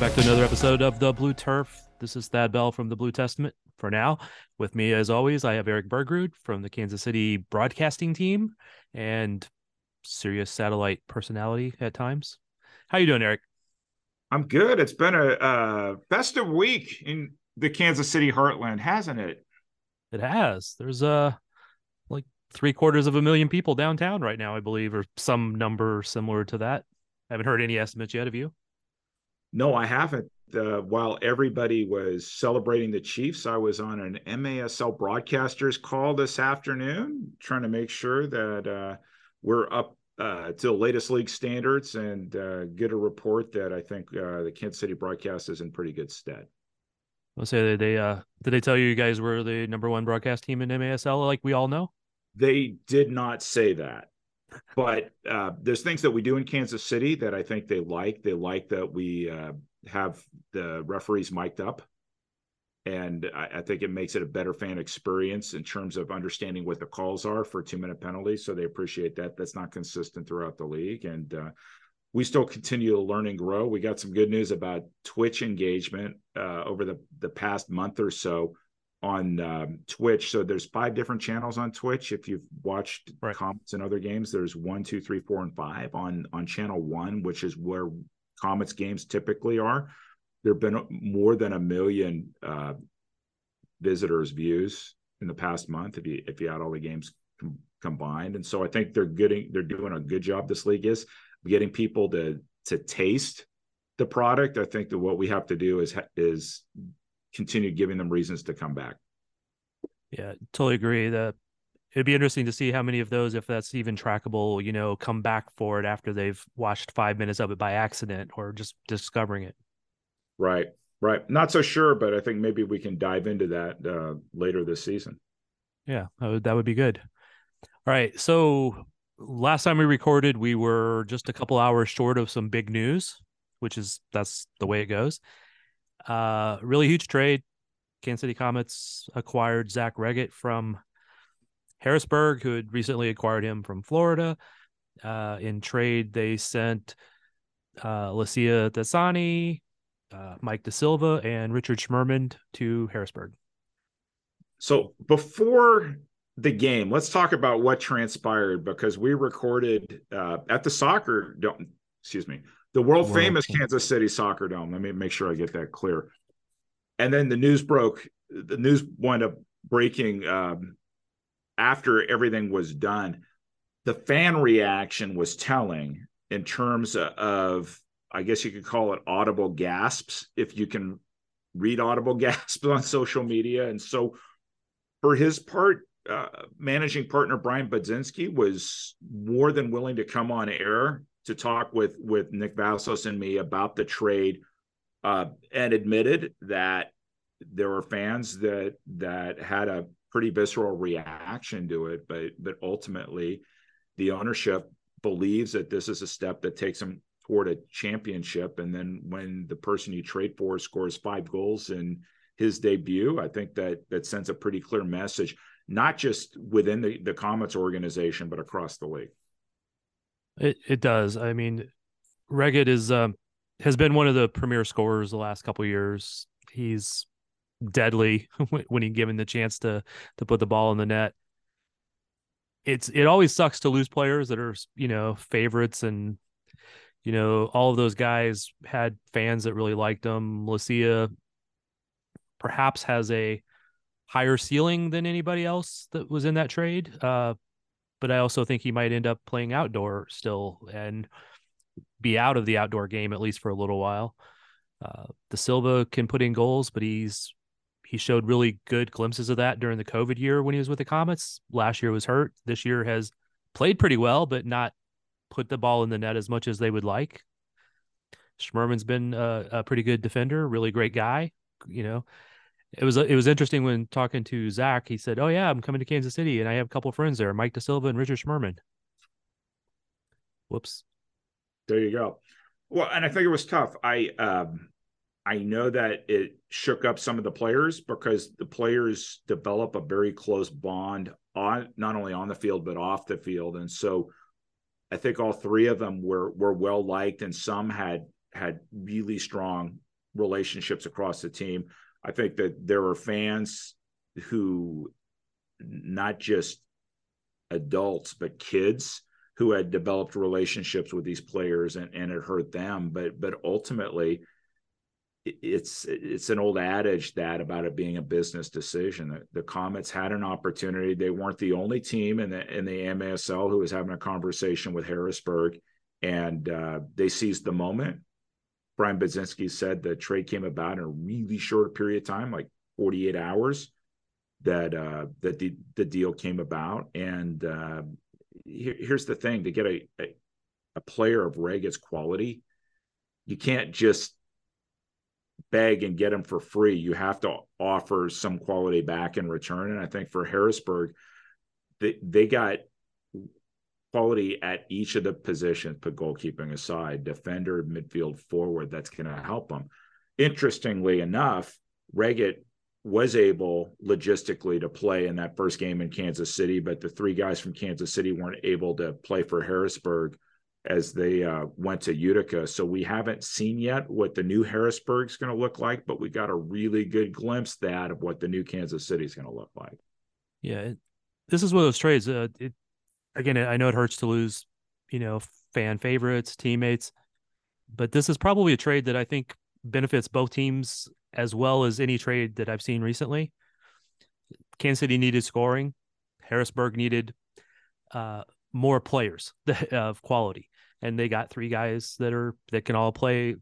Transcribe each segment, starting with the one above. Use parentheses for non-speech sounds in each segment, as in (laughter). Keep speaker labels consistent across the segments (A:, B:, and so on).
A: Welcome back to another episode of the Blue Turf. This is Thad Bell from the Blue Testament. For now, with me as always, I have Erik Bergrud from the Kansas City broadcasting team and Sirius satellite personality at times. How you doing, Erik?
B: I'm good. It's been a uh, festive week in the Kansas City heartland, hasn't it?
A: It has. There's uh like three quarters of a million people downtown right now, I believe, or some number similar to that. I haven't heard any estimates yet. of you?
B: No, I haven't. Uh, while everybody was celebrating the Chiefs, I was on an MASL broadcasters call this afternoon, trying to make sure that uh, we're up uh, to the latest league standards and uh, get a report that I think uh, the Kansas City broadcast is in pretty good stead.
A: I'll say they uh did they tell you you guys were the number one broadcast team in MASL like we all know?
B: They did not say that. But uh, there's things that we do in Kansas City that I think they like. They like that we uh, have the referees mic'd up. And I, I, think it makes it a better fan experience in terms of understanding what the calls are for two minute penalties. So they appreciate that. That's not consistent throughout the league. And uh, we still continue to learn and grow. We got some good news about Twitch engagement uh, over the, the past month or so on um, Twitch. So there's five different channels on Twitch. If you've watched
A: right.
B: Comets and other games, there's one, two, three, four, and five on on channel one, which is where Comets games typically are. There have been more than a million uh, visitors views in the past month if you if you add all the games com- combined. And so I think they're getting they're doing a good job. This league is getting people to to taste the product. I think that what we have to do is is continue giving them reasons to come back.
A: Yeah, totally agree. That it'd be interesting to see how many of those, if that's even trackable, you know, come back for it after they've watched five minutes of it by accident or just discovering it.
B: Right, right. Not so sure, but I think maybe we can dive into that uh, later this season.
A: Yeah, that would, that would be good. All right. So last time we recorded, we were just a couple hours short of some big news, which is that's the way it goes. Uh, really huge trade. Kansas City Comets acquired Zach Reget from Harrisburg, who had recently acquired him from Florida. Uh, in trade, they sent uh, Lesia Thetsane, uh, Mike Da Silva, and Richard Schmerman to Harrisburg.
B: So before the game. Let's talk about what transpired because we recorded uh, at the soccer Don't Excuse me, the world, world famous Kansas City Soccer Dome. Let me make sure I get that clear. And then the news broke. The news wound up breaking um, after everything was done. The fan reaction was telling in terms of, I guess you could call it audible gasps, if you can read audible (laughs) gasps on social media. And so, for his part, uh, managing partner Brian Budzinski was more than willing to come on air to talk with with Nick Vassos and me about the trade, uh, and admitted that there were fans that that had a pretty visceral reaction to it, but but ultimately, the ownership believes that this is a step that takes them toward a championship. And then when the person you trade for scores five goals in his debut, I think that that sends a pretty clear message, not just within the, the Comets organization, but across the league.
A: It it does. I mean, Reget is um, has been one of the premier scorers the last couple years. He's deadly (laughs) when he given the chance to to put the ball in the net. It's it always sucks to lose players that are you know favorites and you know all of those guys had fans that really liked them. Lesia perhaps has a higher ceiling than anybody else that was in that trade. Uh, but I also think he might end up playing outdoor still and be out of the outdoor game at least for a little while. Uh, Silva can put in goals, but he's he showed really good glimpses of that during the COVID year when he was with the Comets. Last year was hurt. This year has played pretty well, but not put the ball in the net as much as they would like. Schmerman's been a, a pretty good defender, really great guy. You know, it was it was interesting when talking to Zach. He said, "Oh yeah, I'm coming to Kansas City, and I have a couple friends there, Mike De Silva and Richard Schmerman." Whoops.
B: There you go. Well, and I think it was tough. I um, I know that it shook up some of the players because the players develop a very close bond on not only on the field but off the field, and so I think all three of them were were well liked, and some had had really strong relationships across the team. I think that there were fans who, not just adults but kids, who had developed relationships with these players, and and it hurt them. But but ultimately, it's it's an old adage that about it being a business decision. The, the Comets had an opportunity. They weren't the only team in the in the MASL who was having a conversation with Harrisburg, and uh, they seized the moment. Brian Budzinski said the trade came about in a really short period of time, like 48 hours, that uh, that the the deal came about. And uh, here, here's the thing: to get a, a a player of Reget's quality, you can't just beg and get them for free. You have to offer some quality back in return. And I think for Harrisburg, they, they got quality at each of the positions, put goalkeeping aside, defender, midfield, forward, that's going to help them. Interestingly enough, Reget was able logistically to play in that first game in Kansas City, but the three guys from Kansas City weren't able to play for Harrisburg as they uh, went to Utica. So we haven't seen yet what the new Harrisburg is going to look like, but we got a really good glimpse that of what the new Kansas City is going to look like.
A: Yeah, it, this is one of those trades. Uh, it, again, I know it hurts to lose, you know, fan favorites, teammates, but this is probably a trade that I think benefits both teams as well as any trade that I've seen recently. Kansas City needed scoring. Harrisburg needed uh, more players (laughs) of quality and they got three guys that are that can all play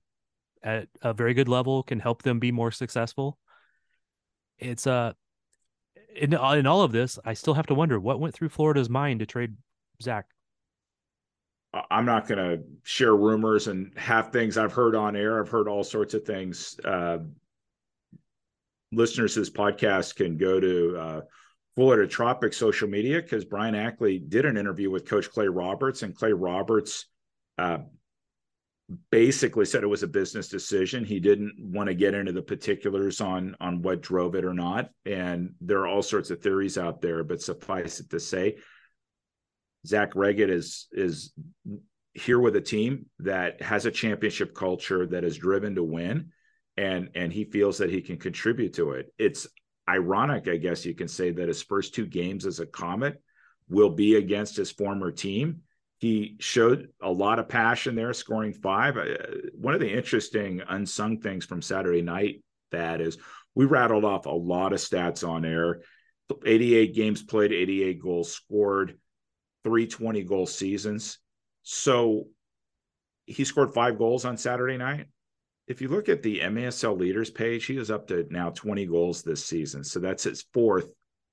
A: at a very good level can help them be more successful it's uh in, in all of this i still have to wonder what went through florida's mind to trade zach.
B: I'm not going to share rumors and have things i've heard on air. I've heard all sorts of things. Uh listeners to this podcast can go to uh Florida Tropic social media because Brian Ackley did an interview with Coach Clay Roberts, and Clay Roberts uh, basically said it was a business decision. He didn't want to get into the particulars on on what drove it or not, and there are all sorts of theories out there. But suffice it to say, Zach Reget is is here with a team that has a championship culture that is driven to win, and and he feels that he can contribute to it. It's ironic, I guess you can say, that his first two games as a Comet will be against his former team. He showed a lot of passion there, scoring five. Uh, one of the interesting unsung things from Saturday night that is we rattled off a lot of stats on air 88 games played, 88 goals scored, 320 goal seasons. So he scored five goals on Saturday night. If you look at the MASL leaders page, he is up to now 20 goals this season. So that's his fourth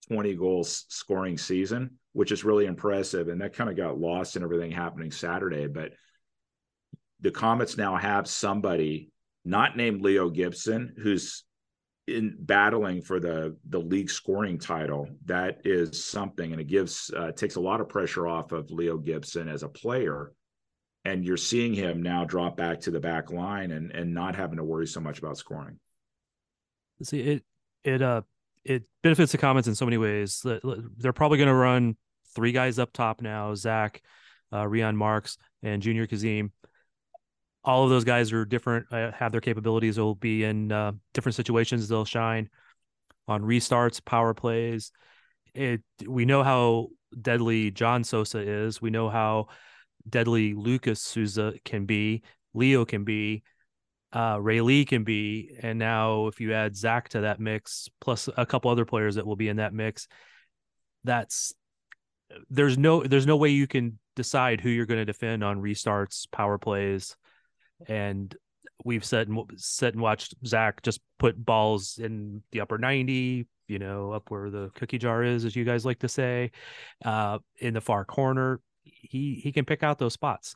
B: 20 goals scoring season, which is really impressive. And that kind of got lost in everything happening Saturday. But the Comets now have somebody not named Leo Gibson, who's in battling for the the league scoring title. That is something, and it gives uh, takes a lot of pressure off of Leo Gibson as a player. And you're seeing him now drop back to the back line and and not having to worry so much about scoring.
A: See it it uh it benefits the Comets in so many ways. They're probably going to run three guys up top now: Zach, uh, Rion Marks, and Junior Kazim all of those guys are different, uh, have their capabilities. They'll be in uh, different situations. They'll shine on restarts, power plays. It we know how deadly John Sosa is. We know how deadly Lucas Souza can be. Leo can be. Uh, Ray Lee can be, and now if you add Zach to that mix, plus a couple other players that will be in that mix, that's there's no there's no way you can decide who you're going to defend on restarts, power plays, and we've said and said and watched Zach just put balls in the upper 90, you know, up where the cookie jar is, as you guys like to say, uh, in the far corner. He he can pick out those spots.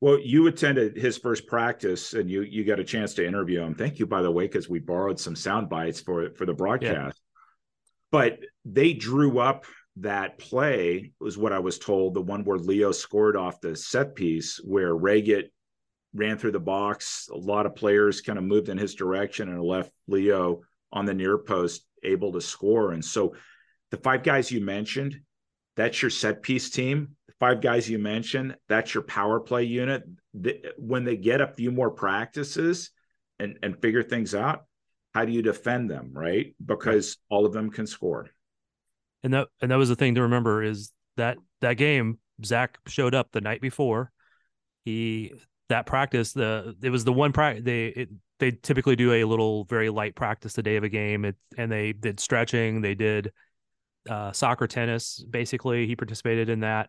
B: Well, you attended his first practice, and you you got a chance to interview him. Thank you, by the way, because we borrowed some sound bites for for the broadcast. Yeah. But they drew up that play was what I was told. The one where Leo scored off the set piece, where Reget ran through the box. A lot of players kind of moved in his direction and left Leo on the near post able to score. And so, the five guys you mentioned, that's your set piece team five guys you mentioned, that's your power play unit. When they get a few more practices and, and figure things out, how do you defend them, right? Because all of them can score.
A: And that and that was the thing to remember is that that game Zach showed up the night before. He that practice the it was the one practice they it, they typically do a little very light practice the day of a game it, and they did stretching they did uh, soccer tennis basically he participated in that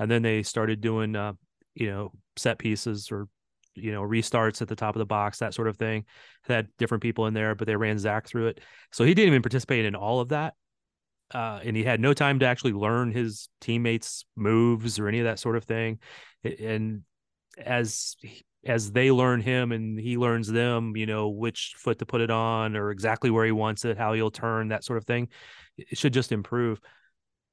A: and then they started doing uh, you know set pieces or you know restarts at the top of the box that sort of thing. Had different people in there but they ran zach through it. So he didn't even participate in all of that uh, and he had no time to actually learn his teammates moves or any of that sort of thing. And as as they learn him and he learns them you know which foot to put it on or exactly where he wants it how he'll turn that sort of thing it should just improve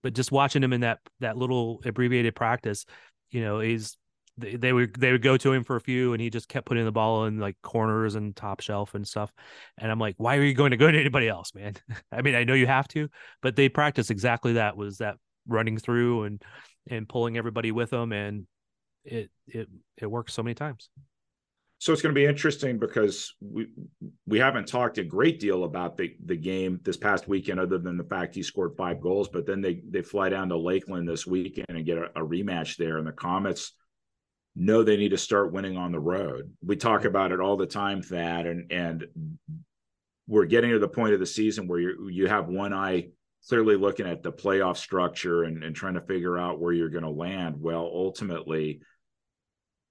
A: but just watching him in that that little abbreviated practice, you know, he's they, they would they would go to him for a few and he just kept putting the ball in like corners and top shelf and stuff. And i'm like why are you going to go to anybody else man? (laughs) I mean i know you have to but they practice exactly that was that running through and and pulling everybody with them and it it it works so many times
B: so it's going to be interesting because we we haven't talked a great deal about the the game this past weekend, other than the fact he scored five goals. But then they they fly down to Lakeland this weekend and get a, a rematch there, and the Comets know they need to start winning on the road. We talk about it all the time, Thad, and and we're getting to the point of the season where you you have one eye clearly looking at the playoff structure and, and trying to figure out where you're going to land. Well, ultimately,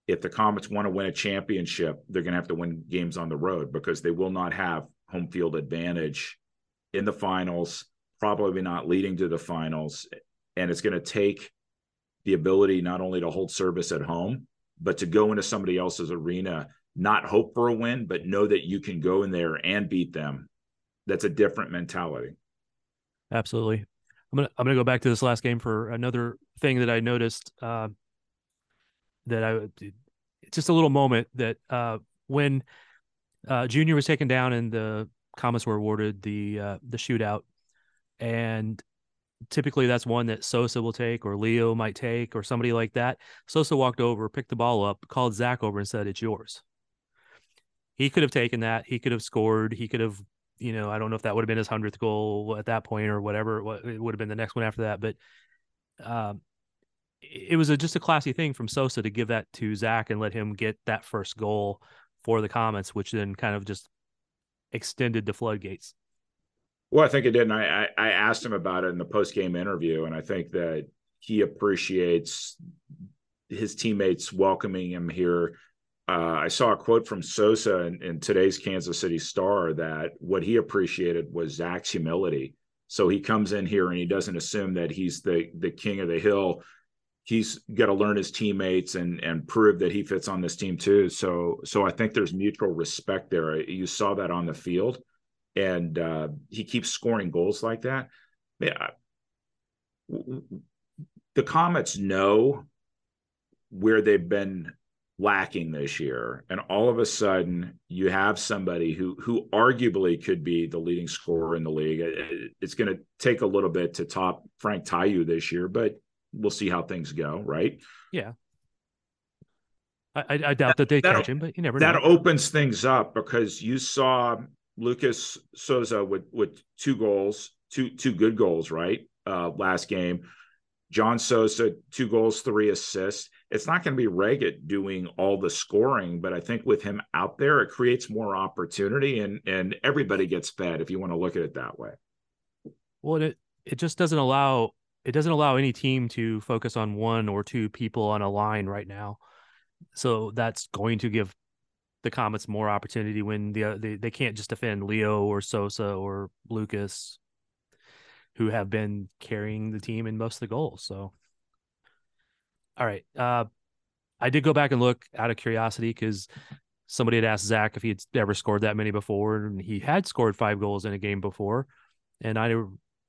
B: if the Comets want to win a championship, they're going to have to win games on the road because they will not have home field advantage in the finals, probably not leading to the finals. And it's going to take the ability not only to hold service at home, but to go into somebody else's arena, not hope for a win, but know that you can go in there and beat them. That's a different mentality.
A: Absolutely. I'm gonna I'm gonna go back to this last game for another thing that I noticed uh, that I just a little moment that uh, when uh, Junior was taken down and the Comets were awarded the uh, the shootout, and typically that's one that Sosa will take or Leo might take or somebody like that. Sosa walked over, picked the ball up, called Zach over, and said, "It's yours." He could have taken that. He could have scored. He could have, you know, I don't know if that would have been his hundredth goal at that point or whatever. It would have been the next one after that, but um, it was a, just a classy thing from Sosa to give that to Zach and let him get that first goal for the Comets, which then kind of just extended the floodgates.
B: Well, I think it did. And I, I asked him about it in the post game interview, and I think that he appreciates his teammates welcoming him here. Uh, I saw a quote from Sosa in, in, today's Kansas City Star that what he appreciated was Zach's humility. So he comes in here and he doesn't assume that he's the the king of the hill he's got to learn his teammates and and prove that he fits on this team too. So so I think there's mutual respect there. You saw that on the field, and uh, he keeps scoring goals like that. Yeah, the Comets know where they've been lacking this year and all of a sudden you have somebody who who arguably could be the leading scorer in the league it's going to take a little bit to top Frank Tayou this year but we'll see how things go, right?
A: Yeah. I, I doubt that, that they catch him, but you never
B: that
A: know.
B: opens things up because you saw Lucas Souza with with two goals, two two good goals, right? Uh, last game. John Sosa, two goals, three assists. It's not going to be Reget doing all the scoring, but I think with him out there, it creates more opportunity and and everybody gets fed if you want to look at it that way.
A: Well, it it just doesn't allow it doesn't allow any team to focus on one or two people on a line right now. So that's going to give the Comets more opportunity when the they, they can't just defend Leo or Sosa or Lucas, who have been carrying the team in most of the goals. So, all right, uh, I did go back and look out of curiosity because somebody had asked Zach if he had ever scored that many before, and he had scored five goals in a game before, and I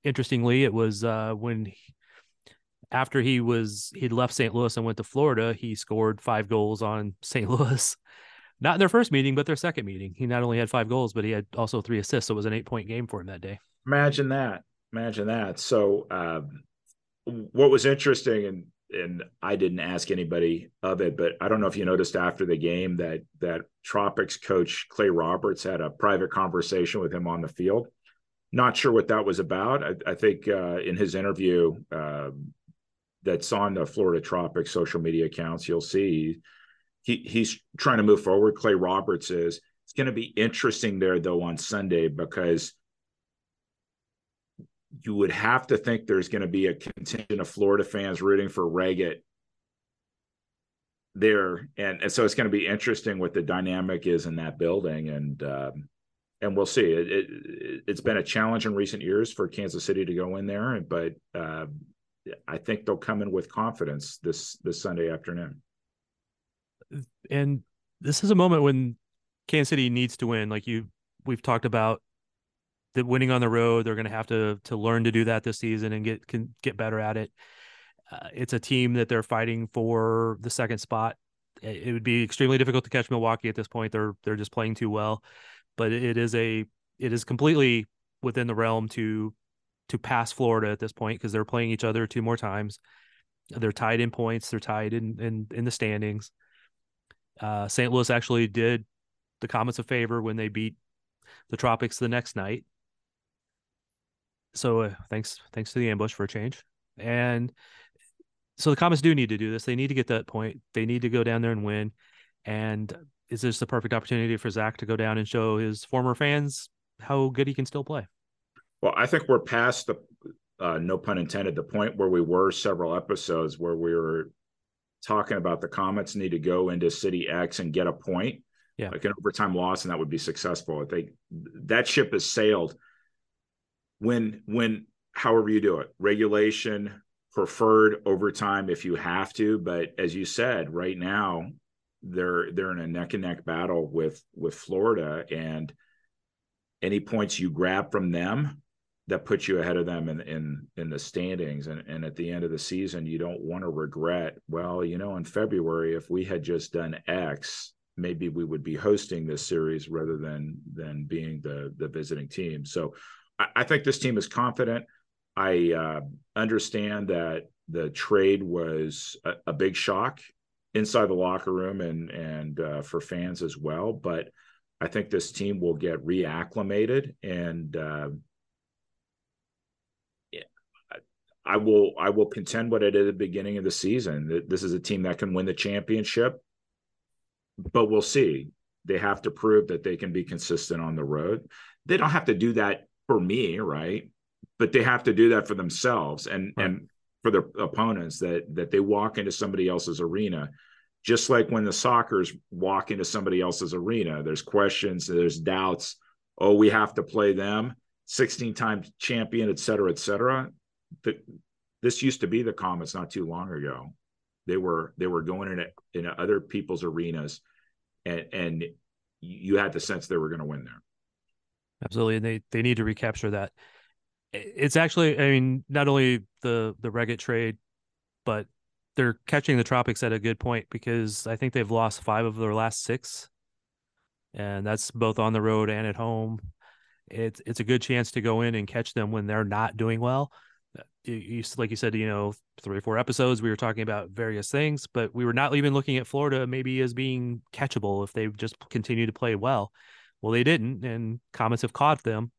A: interestingly, it was uh, when he, after he was he'd left St. Louis and went to Florida, he scored five goals on (laughs) St. Louis. Not in their first meeting, but their second meeting. He not only had five goals, but he had also three assists. So it was an eight point game for him that day.
B: Imagine that. Imagine that. So um, what was interesting and and I didn't ask anybody of it, but I don't know if you noticed after the game that that Tropics coach Clay Roberts had a private conversation with him on the field not sure what that was about. I, I think uh, in his interview uh, that's on the Florida Tropics social media accounts, you'll see he he's trying to move forward. Clay Roberts is. It's going to be interesting there though on Sunday because you would have to think there's going to be a contingent of Florida fans rooting for Reget there, and, and so it's going to be interesting what the dynamic is in that building, and um, and we'll see. It, it, has been a challenge in recent years for Kansas City to go in there, but uh, I think they'll come in with confidence this this Sunday afternoon.
A: And this is a moment when Kansas City needs to win. Like you, we've talked about that winning on the road. They're going to have to to learn to do that this season and get can get better at it. Uh, it's a team that they're fighting for the second spot. It would be extremely difficult to catch Milwaukee at this point. They're they're just playing too well but it is a it is completely within the realm to to pass Florida at this point because they're playing each other two more times. They're tied in points. They're tied in in, in the standings. Uh, St. Louis actually did the Comets a favor when they beat the Tropics the next night. So uh, thanks thanks to the ambush for a change. And so the Comets do need to do this. They need to get that point. They need to go down there and win. And is this the perfect opportunity for Zach to go down and show his former fans how good he can still play.
B: Well, I think we're past the uh, no pun intended the point where we were several episodes where we were talking about the Comets need to go into City X and get a point,
A: yeah,
B: like an overtime loss, and that would be successful. I think that ship has sailed. When when however you do it, regulation preferred overtime if you have to, but as you said, right now they're they're in a neck and neck battle with with Florida, and any points you grab from them that puts you ahead of them in in in the standings and and at the end of the season you don't want to regret well you know in February if we had just done x maybe we would be hosting this series rather than than being the the visiting team. So I, I think this team is confident. I uh, understand that the trade was a, a, big shock inside the locker room and and uh, for fans as well but I think this team will get reacclimated and uh, I will I will contend what I did at the beginning of the season. That This is a team that can win the championship, but we'll see. They have to prove that they can be consistent on the road. They don't have to do that for me, right? But they have to do that for themselves and right. and for their opponents that that they walk into somebody else's arena. Just like when the Sockers walk into somebody else's arena, there's questions, there's doubts. Oh, we have to play them, 16 times champion, et cetera, et cetera the, this used to be the Comets not too long ago. They were they were going in in other people's arenas, and and you had the sense they were going to win there.
A: Absolutely, and they they need to recapture that. It's actually, I mean, not only the the Reget trade, but they're catching the Tropics at a good point because I think they've lost five of their last six, and that's both on the road and at home. It's it's a good chance to go in and catch them when they're not doing well uh, you, like you said, you know, three or four episodes, we were talking about various things, but we were not even looking at Florida maybe as being catchable if they just continue to play well. Well, they didn't, and Comets have caught them,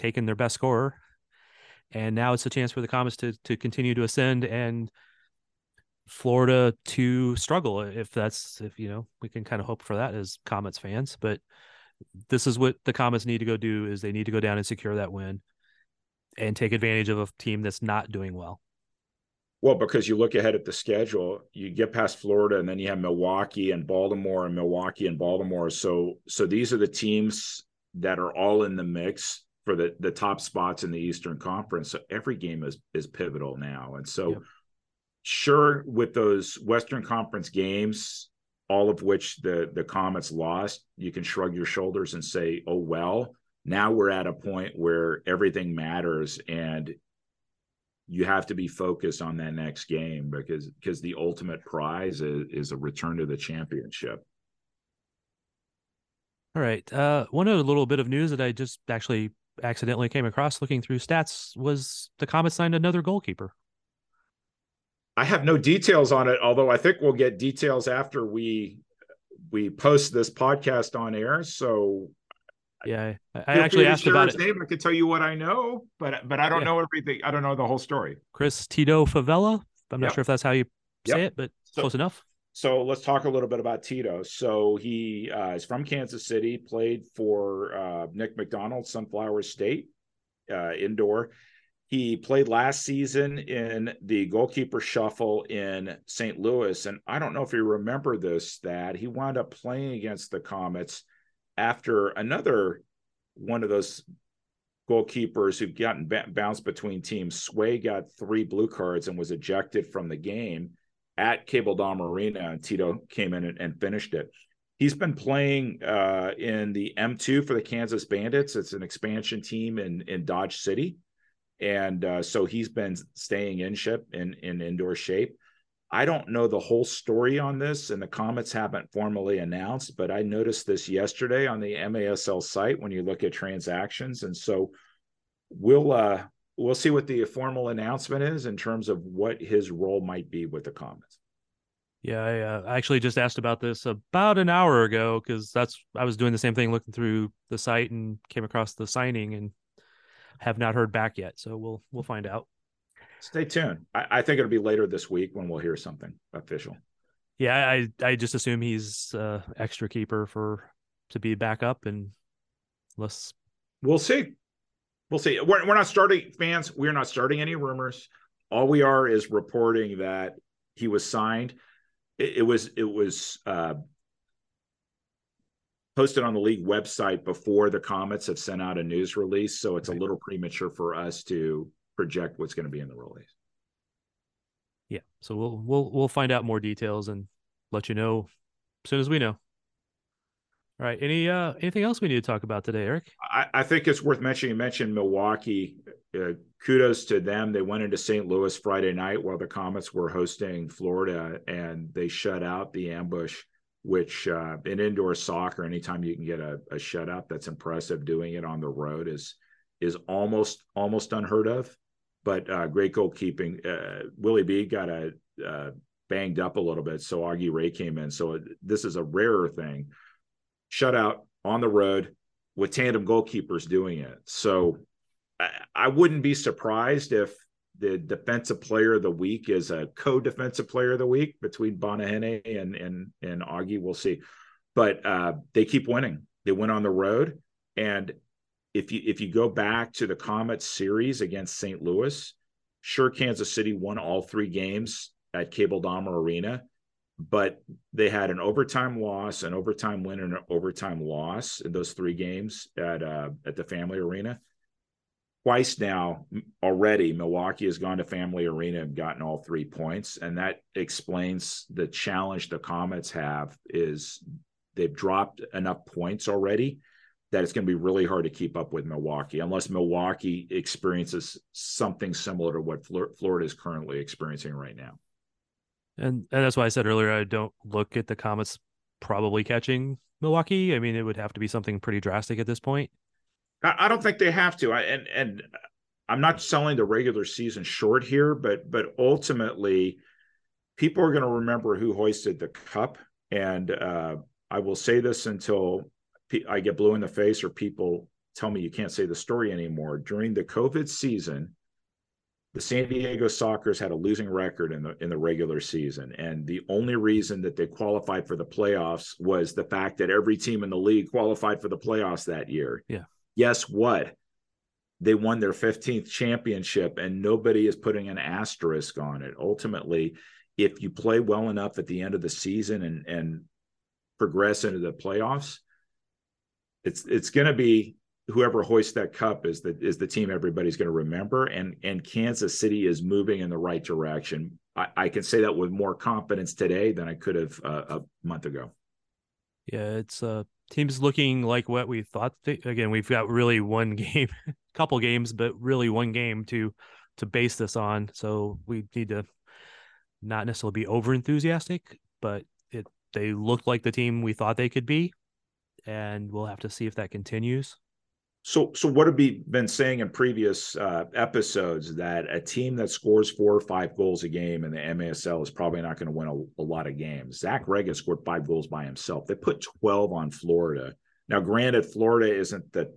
A: taken their best scorer, and now it's a chance for the Comets to to continue to ascend and Florida to struggle. If that's if you know, we can kind of hope for that as Comets fans, but this is what the Comets need to go do: is they need to go down and secure that win and take advantage of a team that's not doing well?
B: Well, because you look ahead at the schedule, you get past Florida, and then you have Milwaukee and Baltimore, and Milwaukee and Baltimore. So, so these are the teams that are all in the mix for the the top spots in the Eastern Conference. So every game is is pivotal now, and so. Yep. Sure, with those Western Conference games, all of which the the Comets lost, you can shrug your shoulders and say, "Oh well." now we're at a point where everything matters and you have to be focused on that next game because because the ultimate prize is, is a return to the championship
A: all right uh one other little bit of news that i just actually accidentally came across looking through stats was the comet signed another goalkeeper
B: i have no details on it although i think we'll get details after we we post this podcast on air so
A: yeah, I, I actually asked about his
B: it. Name. I can tell you what I know, but but I don't yeah. know everything. I don't know the whole story.
A: Chris Tito Favela. I'm not yep. sure if that's how you say yep. it, but so, close enough.
B: So let's talk a little bit about Tito. So he uh, is from Kansas City, played for uh, Nick McDonald, Sunflower State, uh, indoor. He played last season in the goalkeeper shuffle in St. Louis, and I don't know if you remember this. That he wound up playing against the Comets after another one of those goalkeepers who've gotten b- bounced between teams. Sway got three blue cards and was ejected from the game at Cable Dahmer Arena, and Tito came in and, and finished it. He's been playing uh, in the M2 for the Kansas Bandits. It's an expansion team in in Dodge City, and uh, so he's been staying in ship in in indoor shape. I don't know the whole story on this, and the Comets haven't formally announced, but I noticed this yesterday on the MASL site when you look at transactions, and so we'll uh, we'll see what the formal announcement is in terms of what his role might be with the Comets.
A: Yeah, I uh, actually just asked about this about an hour ago because that's I was doing the same thing, looking through the site and came across the signing and have not heard back yet. So we'll we'll find out.
B: Stay tuned. I, I, think it'll be later this week when we'll hear something official.
A: Yeah, I I just assume he's uh, extra keeper for to be back up and Let's
B: We'll see. We'll see. We're, we're not starting fans. We're not starting any rumors. All we are is reporting that he was signed. It, it was it was uh, posted on the league website before the Comets have sent out a news release, so it's a little premature for us to project what's going to be in the release.
A: yeah. So we'll we'll we'll find out more details and let you know as soon as we know. All right. Any uh anything else we need to talk about today, Erik?
B: I, I think it's worth mentioning. You mentioned Milwaukee. Uh, kudos to them. They went into St. Louis Friday night while the Comets were hosting Florida, and they shut out the ambush. Which uh, in indoor soccer, anytime you can get a, a shutout, that's impressive. Doing it on the road is is almost almost unheard of. But uh, great goalkeeping. Uh, Willie B got a uh, banged up a little bit, so Augie Ray came in. So this is a rarer thing. Shutout on the road with tandem goalkeepers doing it. So I, I wouldn't be surprised if the defensive player of the week is a co-defensive player of the week between Bonahene and and and Augie. We'll see, but uh, they keep winning. They win on the road, and if you if you go back to the Comets series against St. Louis, sure Kansas City won all three games at Cable Dahmer Arena, but they had an overtime loss, an overtime win, and an overtime loss in those three games at uh, at the Family Arena. Twice now already milwaukee has gone to family arena and gotten all three points and that explains the challenge the comets have is they've dropped enough points already that it's going to be really hard to keep up with milwaukee unless milwaukee experiences something similar to what florida is currently experiencing right now
A: and and that's why i said earlier i don't look at the comets probably catching milwaukee i mean it would have to be something pretty drastic at this point
B: I don't think they have to. I, and and I'm not selling the regular season short here, but but ultimately, people are going to remember who hoisted the cup. And uh, I will say this until I get blue in the face or people tell me you can't say the story anymore. During the COVID season, the San Diego Sockers had a losing record in the in the regular season, and the only reason that they qualified for the playoffs was the fact that every team in the league qualified for the playoffs that year.
A: Yeah
B: guess what? They won their 15th championship, and nobody is putting an asterisk on it. Ultimately, if you play well enough at the end of the season and and progress into the playoffs, it's it's going to be whoever hoists that cup is the is the team everybody's going to remember. And and Kansas City is moving in the right direction. I, I can say that with more confidence today than I could have uh, a month ago.
A: Yeah, it's uh team's looking like what we thought. They, again, we've got really one (laughs) game, couple games, but really one game to to base this on. So we need to not necessarily be over enthusiastic, but it they look like the team we thought they could be, and we'll have to see if that continues.
B: So, so what have we been saying in previous uh, episodes that a team that scores four or five goals a game in the MASL is probably not going to win a, a, lot of games. Zach Reget scored five goals by himself. They put 12 on Florida. Now, granted, Florida isn't the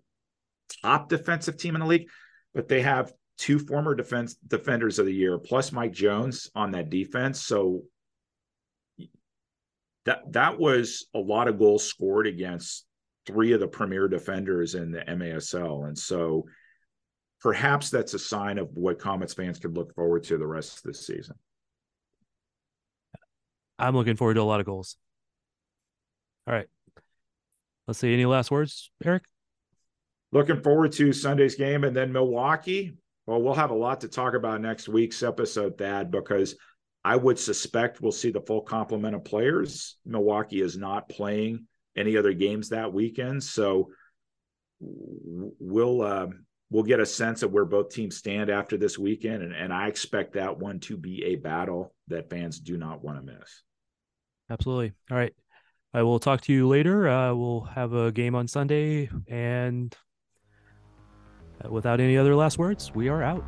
B: top defensive team in the league, but they have two former defense defenders of the year plus Mike Jones on that defense. So that that was a lot of goals scored against three of the premier defenders in the MASL. And so perhaps that's a sign of what Comets fans could look forward to the rest of this season.
A: I'm looking forward to a lot of goals. All right. Let's see. Any last words, Erik?
B: Looking forward to Sunday's game and then Milwaukee. Well, we'll have a lot to talk about next week's episode, Thad, because I would suspect we'll see the full complement of players. Milwaukee is not playing any other games that weekend. So we'll uh, we'll get a sense of where both teams stand after this weekend, and, and I expect that one to be a battle that fans do not want to miss.
A: Absolutely. All right. I will talk to you later. Uh, we'll have a game on Sunday, and without any other last words, we are out.